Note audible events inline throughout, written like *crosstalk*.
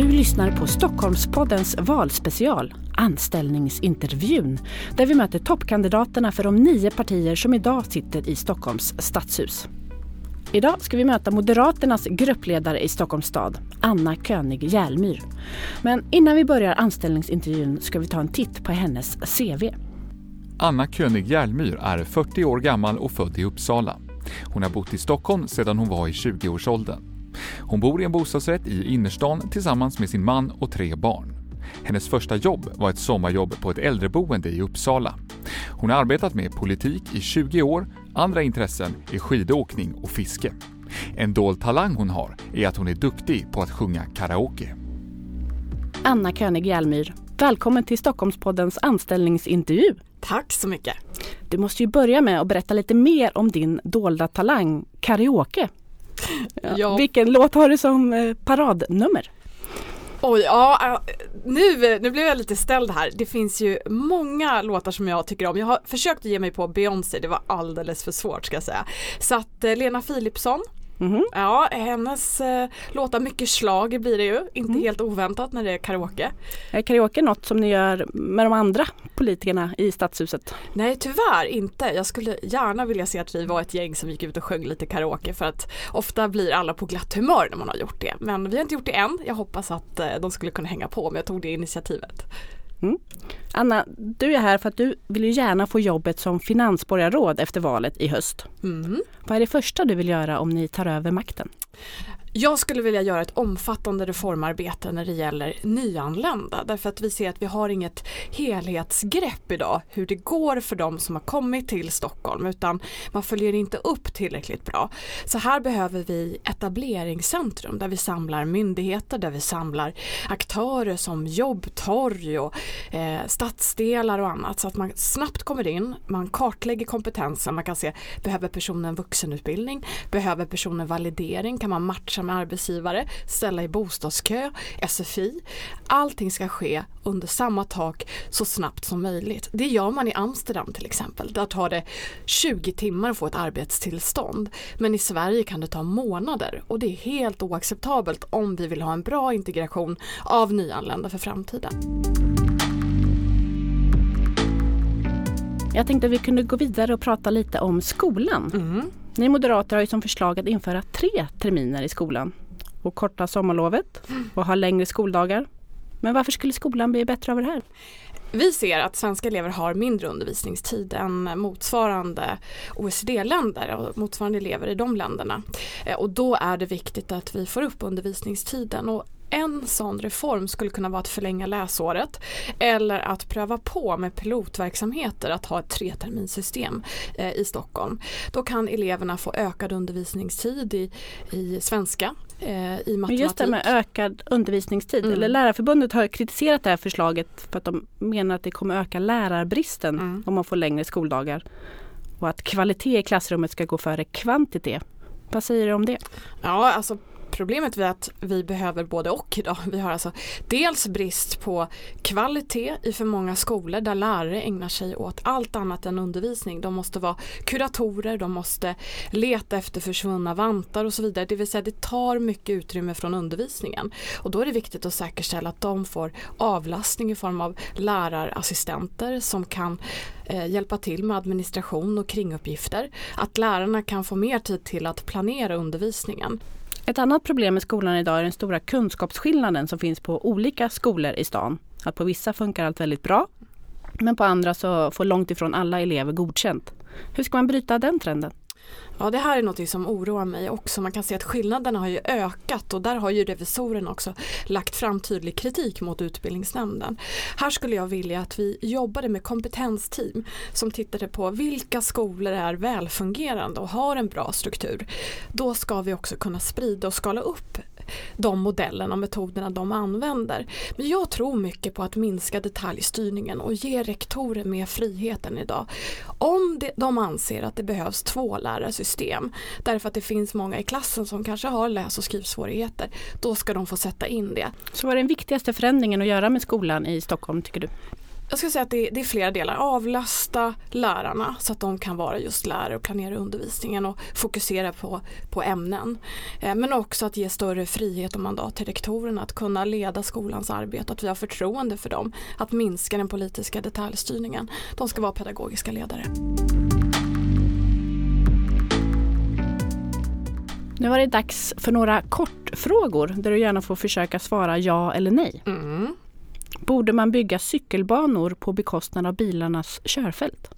Du lyssnar på Stockholmspoddens valspecial Anställningsintervjun där vi möter toppkandidaterna för de nio partier som idag sitter i Stockholms stadshus. Idag ska vi möta Moderaternas gruppledare i Stockholms stad, Anna König Järlmyr. Men innan vi börjar anställningsintervjun ska vi ta en titt på hennes CV. Anna König Järlmyr är 40 år gammal och född i Uppsala. Hon har bott i Stockholm sedan hon var i 20-årsåldern. Hon bor i en bostadsrätt i innerstan tillsammans med sin man och tre barn. Hennes första jobb var ett sommarjobb på ett äldreboende i Uppsala. Hon har arbetat med politik i 20 år, andra intressen är skidåkning och fiske. En dold talang hon har är att hon är duktig på att sjunga karaoke. Anna König Järlmyr, välkommen till Stockholmspoddens anställningsintervju. Tack så mycket. Du måste ju börja med att berätta lite mer om din dolda talang, karaoke. Ja. Vilken låt har du som eh, paradnummer? Oj, ja, nu, nu blev jag lite ställd här. Det finns ju många låtar som jag tycker om. Jag har försökt ge mig på Beyoncé, det var alldeles för svårt ska jag säga. Så att eh, Lena Philipsson Mm -hmm. Ja, hennes eh, låtar, mycket slag blir det ju, inte mm. helt oväntat när det är karaoke. Är karaoke något som ni gör med de andra politikerna i stadshuset? Nej tyvärr inte. Jag skulle gärna vilja se att vi var ett gäng som gick ut och sjöng lite karaoke för att ofta blir alla på glatt humör när man har gjort det. Men vi har inte gjort det än. Jag hoppas att eh, de skulle kunna hänga på om jag tog det initiativet. Mm. Anna, du är här för att du vill ju gärna få jobbet som finansborgarråd efter valet i höst. Mm. Vad är det första du vill göra om ni tar över makten? Jag skulle vilja göra ett omfattande reformarbete när det gäller nyanlända därför att vi ser att vi har inget helhetsgrepp idag hur det går för de som har kommit till Stockholm utan man följer inte upp tillräckligt bra. Så här behöver vi etableringscentrum där vi samlar myndigheter, där vi samlar aktörer som jobbtorg och eh, stadsdelar och annat så att man snabbt kommer in, man kartlägger kompetensen, man kan se behöver personen vuxenutbildning, behöver personen validering, kan man matcha med arbetsgivare, ställa i bostadskö, SFI. Allting ska ske under samma tak så snabbt som möjligt. Det gör man i Amsterdam till exempel. Där tar det 20 timmar att få ett arbetstillstånd. Men i Sverige kan det ta månader och det är helt oacceptabelt om vi vill ha en bra integration av nyanlända för framtiden. Jag tänkte att vi kunde gå vidare och prata lite om skolan. Mm. Ni moderater har ju som förslag att införa tre terminer i skolan och korta sommarlovet och ha längre skoldagar. Men varför skulle skolan bli bättre av det här? Vi ser att svenska elever har mindre undervisningstid än motsvarande OECD-länder och motsvarande elever i de länderna. Eh, och då är det viktigt att vi får upp undervisningstiden och en sån reform skulle kunna vara att förlänga läsåret eller att pröva på med pilotverksamheter att ha ett treterminssystem eh, i Stockholm. Då kan eleverna få ökad undervisningstid i, i svenska, i matematik. Just det med ökad undervisningstid. Mm. Eller Lärarförbundet har kritiserat det här förslaget för att de menar att det kommer öka lärarbristen mm. om man får längre skoldagar. Och att kvalitet i klassrummet ska gå före kvantitet. Vad säger du om det? Ja, alltså problemet är att vi behöver både och idag. Vi har alltså dels brist på kvalitet i för många skolor där lärare ägnar sig åt allt annat än undervisning. De måste vara kuratorer, de måste leta efter försvunna vantar och så vidare. Det vill säga det tar mycket utrymme från undervisningen. Och då är det viktigt att säkerställa att de får avlastning i form av lärarassistenter som kan eh, hjälpa till med administration och kringuppgifter. Att lärarna kan få mer tid till att planera undervisningen. Ett annat problem med skolan idag är den stora kunskapsskillnaden som finns på olika skolor i stan. Att på vissa funkar allt väldigt bra men på andra så får långt ifrån alla elever godkänt. Hur ska man bryta den trenden? Ja det här är något som oroar mig också. Man kan se att skillnaderna har ju ökat och där har ju revisorerna också lagt fram tydlig kritik mot utbildningsnämnden. Här skulle jag vilja att vi jobbade med kompetensteam som tittade på vilka skolor är välfungerande och har en bra struktur. Då ska vi också kunna sprida och skala upp de modellerna och metoderna de använder. Men jag tror mycket på att minska detaljstyrningen och ge rektorer mer friheten idag. Om de anser att det behövs två lärarsystem därför att det finns många i klassen som kanske har läs och skrivsvårigheter, då ska de få sätta in det. Så vad är den viktigaste förändringen att göra med skolan i Stockholm tycker du? Jag skulle säga att det är, det är, flera delar. Avlasta lärarna så att de kan vara just lärare och planera undervisningen och fokusera på, på ämnen. Eh, men också att ge större frihet och mandat till rektorerna att kunna leda skolans arbete, att vi har förtroende för dem. Att minska den politiska detaljstyrningen. De ska vara pedagogiska ledare. Nu var det dags för några kortfrågor där du gärna får försöka svara ja eller nej. Mm. Borde man bygga cykelbanor på bekostnad av bilarnas körfält?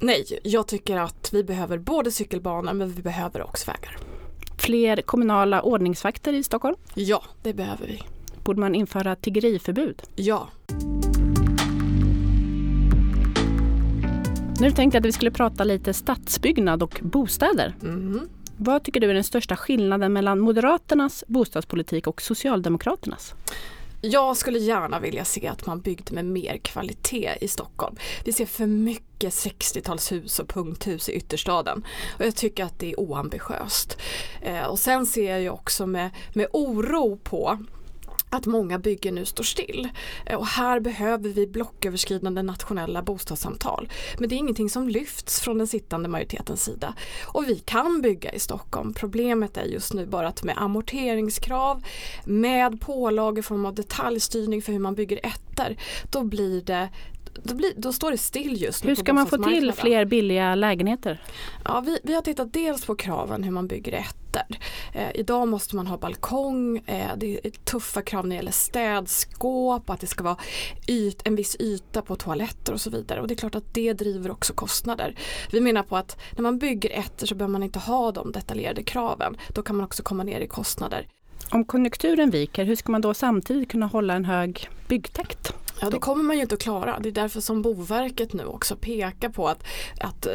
Nej, jag tycker att vi behöver både cykelbanor men vi behöver också vägar. Fler kommunala ordningsvakter i Stockholm? Ja, det behöver vi. Borde man införa tiggeriförbud? Ja. Nu tänkte jag att vi skulle prata lite stadsbyggnad och bostäder. Mm. Vad tycker du är den största skillnaden mellan Moderaternas bostadspolitik och Socialdemokraternas? Jag skulle gärna vilja se att man byggde med mer kvalitet i Stockholm. Vi ser för mycket 60-talshus och punkthus i ytterstaden och jag tycker att det är oambitiöst. Eh, och sen ser jag ju också med, med oro på att många byggen nu står still. Eh, och här behöver vi blocköverskridande nationella bostadssamtal. Men det är ingenting som lyfts från den sittande majoritetens sida. Och vi kan bygga i Stockholm. Problemet är just nu bara att med amorteringskrav, med pålagor i form av detaljstyrning för hur man bygger ettor, då blir det då, blir, då, står det still just nu Hur ska man få till fler billiga lägenheter? Ja, vi, vi har tittat dels på kraven hur man bygger ettor. Eh, idag måste man ha balkong, eh, det är tuffa krav när det gäller städskåp, att det ska vara yt, en viss yta på toaletter och så vidare. Och det är klart att det driver också kostnader. Vi menar på att när man bygger ettor så behöver man inte ha de detaljerade kraven. Då kan man också komma ner i kostnader. Om konjunkturen viker, hur ska man då samtidigt kunna hålla en hög byggtakt? Ja det kommer man ju inte att klara. Det är därför som Boverket nu också pekar på att, att eh,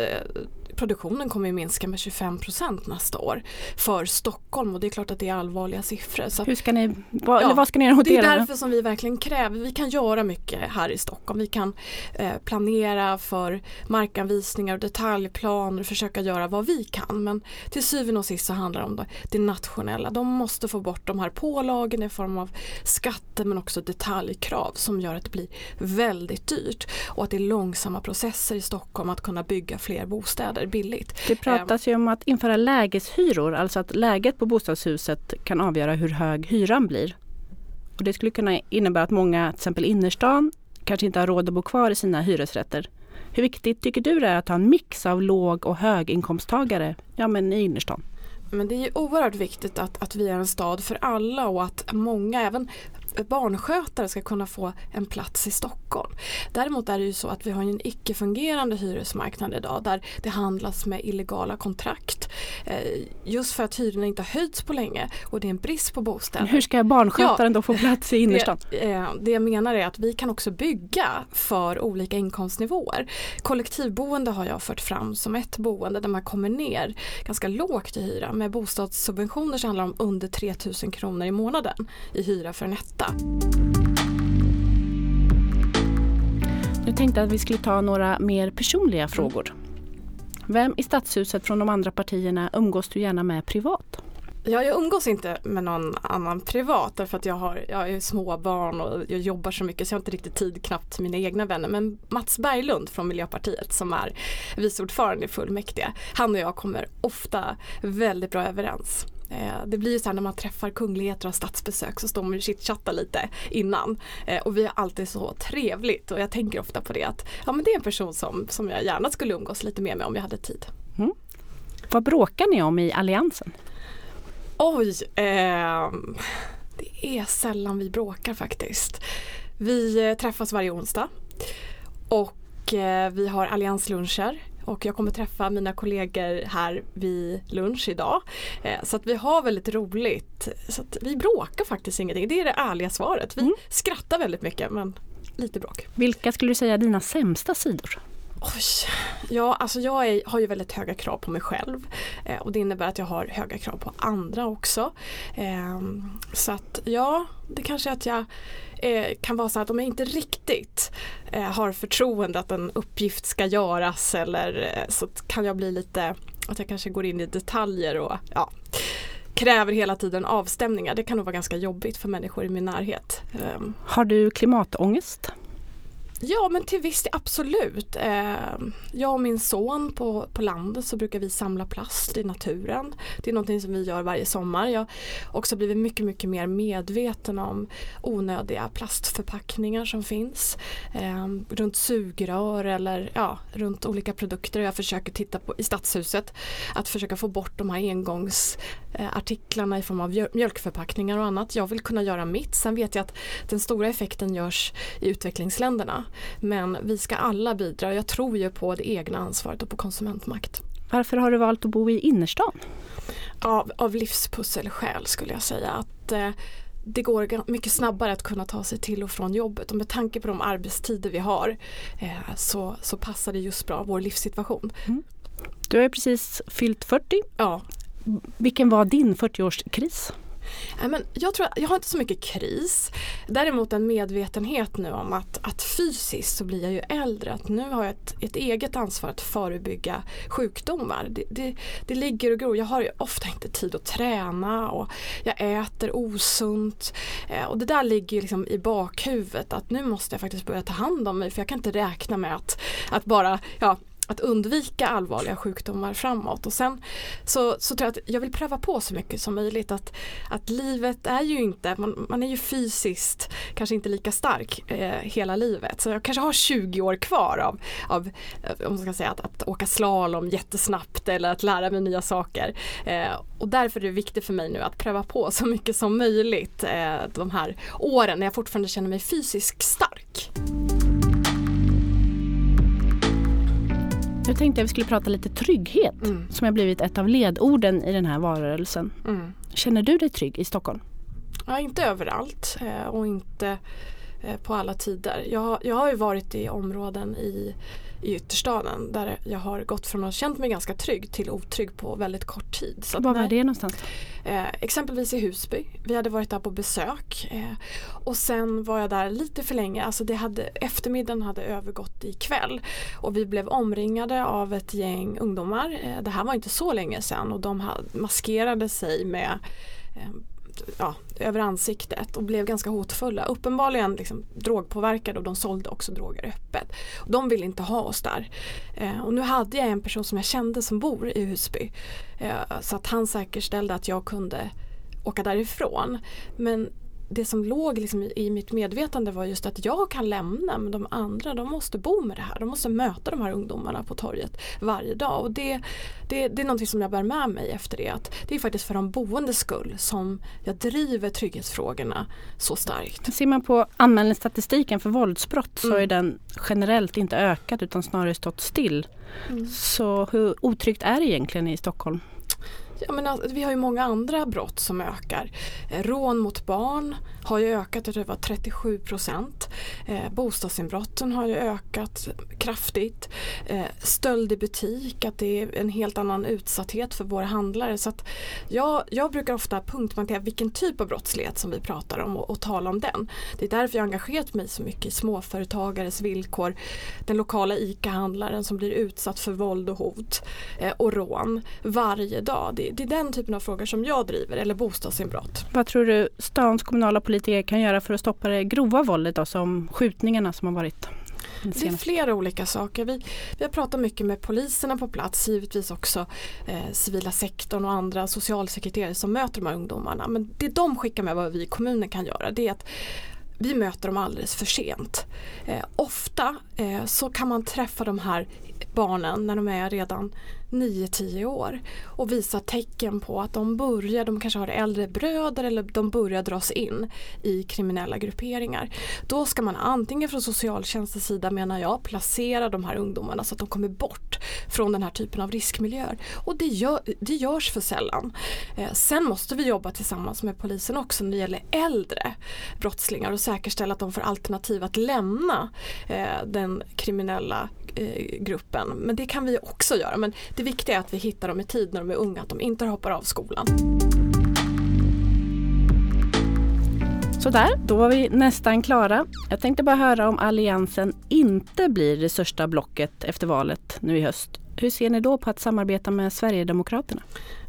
produktionen kommer att minska med 25% nästa år för Stockholm och det är klart att det är allvarliga siffror. Så Hur ska ni, vad, ja, vad ska ni göra Det är därför som vi verkligen kräver, vi kan göra mycket här i Stockholm. Vi kan eh, planera för markanvisningar och detaljplaner, försöka göra vad vi kan. Men till syvende och sist så handlar det om det, det nationella. De måste få bort de här pålagorna i form av skatter men också detaljkrav som gör att det blir väldigt dyrt och att det är långsamma processer i Stockholm att kunna bygga fler bostäder är billigt. Det pratas ju om att införa lägeshyror, alltså att läget på bostadshuset kan avgöra hur hög hyran blir. Och det skulle kunna innebära att många, till exempel innerstan, kanske inte har råd att bo kvar i sina hyresrätter. Hur viktigt tycker du det är att ha en mix av låg och höginkomsttagare ja, men i innerstan? Men det är oerhört viktigt att, att vi är en stad för alla och att många, även barnskötare ska kunna få en plats i Stockholm. Däremot är det ju så att vi har en icke-fungerande hyresmarknad idag där det handlas med illegala kontrakt. Eh, just för att hyrorna inte har höjts på länge och det är en brist på bostäder. Hur ska barnskötaren ja, då få plats i innerstan? *laughs* Det, eh, det jag menar är att vi kan också bygga för olika inkomstnivåer. Kollektivboende har jag fört fram som ett boende där man kommer ner ganska lågt i hyra. Med bostadssubventioner så handlar det om under 3000 kronor i månaden i hyra för en etta detta. Nu tänkte jag att vi skulle ta några mer personliga frågor. Vem i stadshuset från de andra partierna umgås du gärna med privat? Ja, jag umgås inte med någon annan privat därför att jag har jag är småbarn och jag jobbar så mycket så jag har inte riktigt tid knappt till mina egna vänner. Men Mats Berglund från Miljöpartiet som är vice ordförande i fullmäktige. Han och jag kommer ofta väldigt bra överens. Eh, det blir ju så här när man träffar kungligheter och statsbesök så står man och chitchattar lite innan. Eh, och vi har alltid så trevligt och jag tänker ofta på det att ja, men det är en person som, som jag gärna skulle umgås lite mer med om jag hade tid. Mm. Vad bråkar ni om i Alliansen? Oj, eh, det är sällan vi bråkar faktiskt. Vi eh, träffas varje onsdag och eh, vi har alliansluncher och jag kommer träffa mina kollegor här vid lunch idag. Eh, så att vi har väldigt roligt. Så att vi bråkar faktiskt ingenting. Det är det ärliga svaret. Vi mm. skrattar väldigt mycket men lite bråk. Vilka skulle du säga är dina sämsta sidor? Oj. Ja, alltså jag är, har ju väldigt höga krav på mig själv eh, och det innebär att jag har höga krav på andra också. Eh, så att ja, det kanske är att jag eh, kan vara så att om jag inte riktigt eh, har förtroende att en uppgift ska göras eller eh, så kan jag bli lite att jag kanske går in i detaljer och ja kräver hela tiden avstämningar. Det kan nog vara ganska jobbigt för människor i min närhet. Ehm. Har du klimatångest? Ja men till viss absolut. Eh, jag och min son på, på landet så brukar vi samla plast i naturen. Det är någonting som vi gör varje sommar. Jag har också blivit mycket mycket mer medveten om onödiga plastförpackningar som finns. Eh, runt sugrör eller ja, runt olika produkter. Jag försöker titta på i stadshuset att försöka få bort de här engångsartiklarna i form av mjölkförpackningar och annat. Jag vill kunna göra mitt. Sen vet jag att den stora effekten görs i utvecklingsländerna. Men vi ska alla bidra. Jag tror ju på det egna ansvaret och på konsumentmakt. Varför har du valt att bo i innerstan? Av, av livspusselskäl skulle jag säga. Att eh, det går mycket snabbare att kunna ta sig till och från jobbet och med tanke på de arbetstider vi har eh, så, så passar det just bra vår livssituation. Mm. Du har precis fyllt 40. Ja. Vilken var din 40-årskris? Eh, men jag, tror, jag har inte så mycket kris. Däremot en medvetenhet nu om att, att fysiskt så blir jag ju äldre. Att nu har jag ett, ett eget ansvar att förebygga sjukdomar. Det, det, det ligger och gror. Jag har ju ofta inte tid att träna och jag äter osunt. Eh, och det där ligger liksom i bakhuvudet att nu måste jag faktiskt börja ta hand om mig för jag kan inte räkna med att, att bara ja, att undvika allvarliga sjukdomar framåt. Och sen så, så tror jag att jag vill pröva på så mycket som möjligt att, att livet är ju inte, man, man är ju fysiskt kanske inte lika stark eh, hela livet. Så jag kanske har 20 år kvar av, av eh, om man ska säga, att, att åka slalom jättesnabbt eller att lära mig nya saker. Eh, och därför är det viktigt för mig nu att pröva på så mycket som möjligt eh, de här åren när jag fortfarande känner mig fysiskt stark. Jag tänkte att vi skulle prata lite trygghet mm. som har blivit ett av ledorden i den här valrörelsen. Mm. Känner du dig trygg i Stockholm? Ja, inte överallt eh, och inte eh, på alla tider. Jag, jag har ju varit i områden i i ytterstaden där jag har gått från att ha känt mig ganska trygg till otrygg på väldigt kort tid. Så Var var det någonstans? Eh, exempelvis i Husby. Vi hade varit där på besök eh, och sen var jag där lite för länge. Alltså det hade, eftermiddagen hade övergått i kväll och vi blev omringade av ett gäng ungdomar. Eh, det här var inte så länge sedan och de maskerade sig med eh, Typ, ja, över ansiktet och blev ganska hotfulla. Uppenbarligen liksom, drogpåverkade och de sålde också droger öppet. De ville inte ha oss där. Eh, och nu hade jag en person som jag kände som bor i Husby. Eh, så att han säkerställde att jag kunde åka därifrån. Men det som låg liksom i mitt medvetande var just att jag kan lämna men de andra de måste bo med det här. De måste möta de här ungdomarna på torget varje dag. Och det, det, det är någonting som jag bär med mig efter det. Att det är faktiskt för de boendes skull som jag driver trygghetsfrågorna så starkt. Ser man på anmälningsstatistiken för våldsbrott så mm. är den generellt inte ökat utan snarare stått still. Mm. Så hur otryggt är det egentligen i Stockholm? Ja, men alltså, vi har ju många andra brott som ökar. Eh, rån mot barn har ju ökat, jag tror det var 37 procent. Eh, bostadsinbrotten har ju ökat kraftigt. Eh, stöld i butik, att det är en helt annan utsatthet för våra handlare. Så att jag, jag brukar ofta punktmarkera vilken typ av brottslighet som vi pratar om och, och tala om den. Det är därför jag engagerat mig så mycket i småföretagares villkor. Den lokala ICA-handlaren som blir utsatt för våld och hot eh, och rån varje dag. Det, det är den typen av frågor som jag driver, eller bostadsinbrott. Vad tror du stans kommunala politiker kan göra för att stoppa det grova våldet då, som skjutningarna som har varit? Det är flera olika saker. Vi, vi har pratat mycket med poliserna på plats, givetvis också eh, civila sektorn och andra socialsekreterare som möter de här ungdomarna. Men det de skickar med vad vi i kommunen kan göra det är att vi möter dem alldeles för sent. Eh, ofta eh, så kan man träffa de här barnen när de är redan 9-10 år och visar tecken på att de börjar, de kanske har äldre bröder eller de börjar dras in i kriminella grupperingar. Då ska man antingen från socialtjänstens sida menar jag placera de här ungdomarna så att de kommer bort från den här typen av riskmiljöer. Och det, gör, det görs för sällan. Eh, sen måste vi jobba tillsammans med polisen också när det gäller äldre brottslingar och säkerställa att de får alternativ att lämna eh, den kriminella Eh, gruppen. Men det kan vi också göra. Men det viktiga är att vi hittar dem i tid när de är unga, att de inte hoppar av skolan. Sådär, då var vi nästan klara. Jag tänkte bara höra om Alliansen inte blir det största blocket efter valet nu i höst. Hur ser ni då på att samarbeta med Sverigedemokraterna?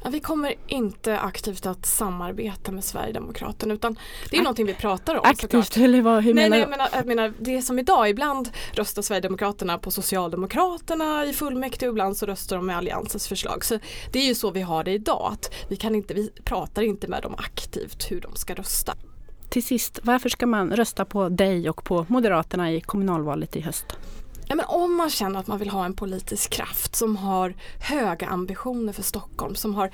Ja, vi kommer inte aktivt att samarbeta med Sverigedemokraterna utan det är Ak någonting vi pratar om. Aktivt såklart. *laughs* eller vad, hur nej, menar du? Jag menar, jag menar det som idag, ibland röstar Sverigedemokraterna på Socialdemokraterna i fullmäktige och ibland så röstar de med Alliansens förslag. Så det är ju så vi har det idag, att vi, kan inte, vi pratar inte med dem aktivt hur de ska rösta. Till sist, varför ska man rösta på dig och på Moderaterna i kommunalvalet i höst? Nej, men om man känner att man vill ha en politisk kraft som har höga ambitioner för Stockholm, som har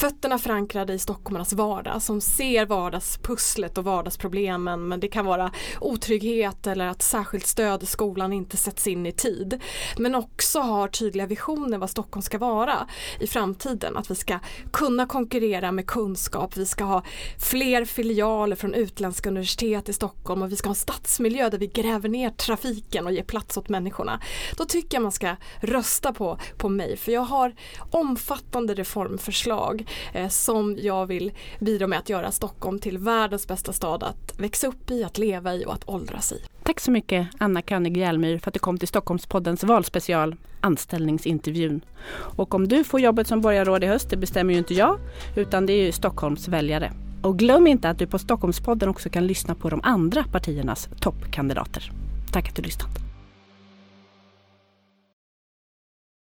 fötterna förankrade i stockholmarnas vardag, som ser vardagspusslet och vardagsproblemen men det kan vara otrygghet eller att särskilt stöd i skolan inte sätts in i tid. Men också har tydliga visioner vad Stockholm ska vara i framtiden, att vi ska kunna konkurrera med kunskap, vi ska ha fler filialer från utländska universitet i Stockholm och vi ska ha en stadsmiljö där vi gräver ner trafiken och ger plats åt människor människorna. Då tycker jag man ska rösta på, på mig för jag har omfattande reformförslag eh, som jag vill bidra med att göra Stockholm till världens bästa stad att växa upp i, att leva i och att åldras i. Tack så mycket Anna König Hjälmyr för att du kom till Stockholmspoddens valspecial anställningsintervjun. Och om du får jobbet som borgarråd i höst, det bestämmer ju inte jag, utan det är ju Stockholms väljare. Och glöm inte att du på Stockholmspodden också kan lyssna på de andra partiernas toppkandidater. Tack att du lyssnat.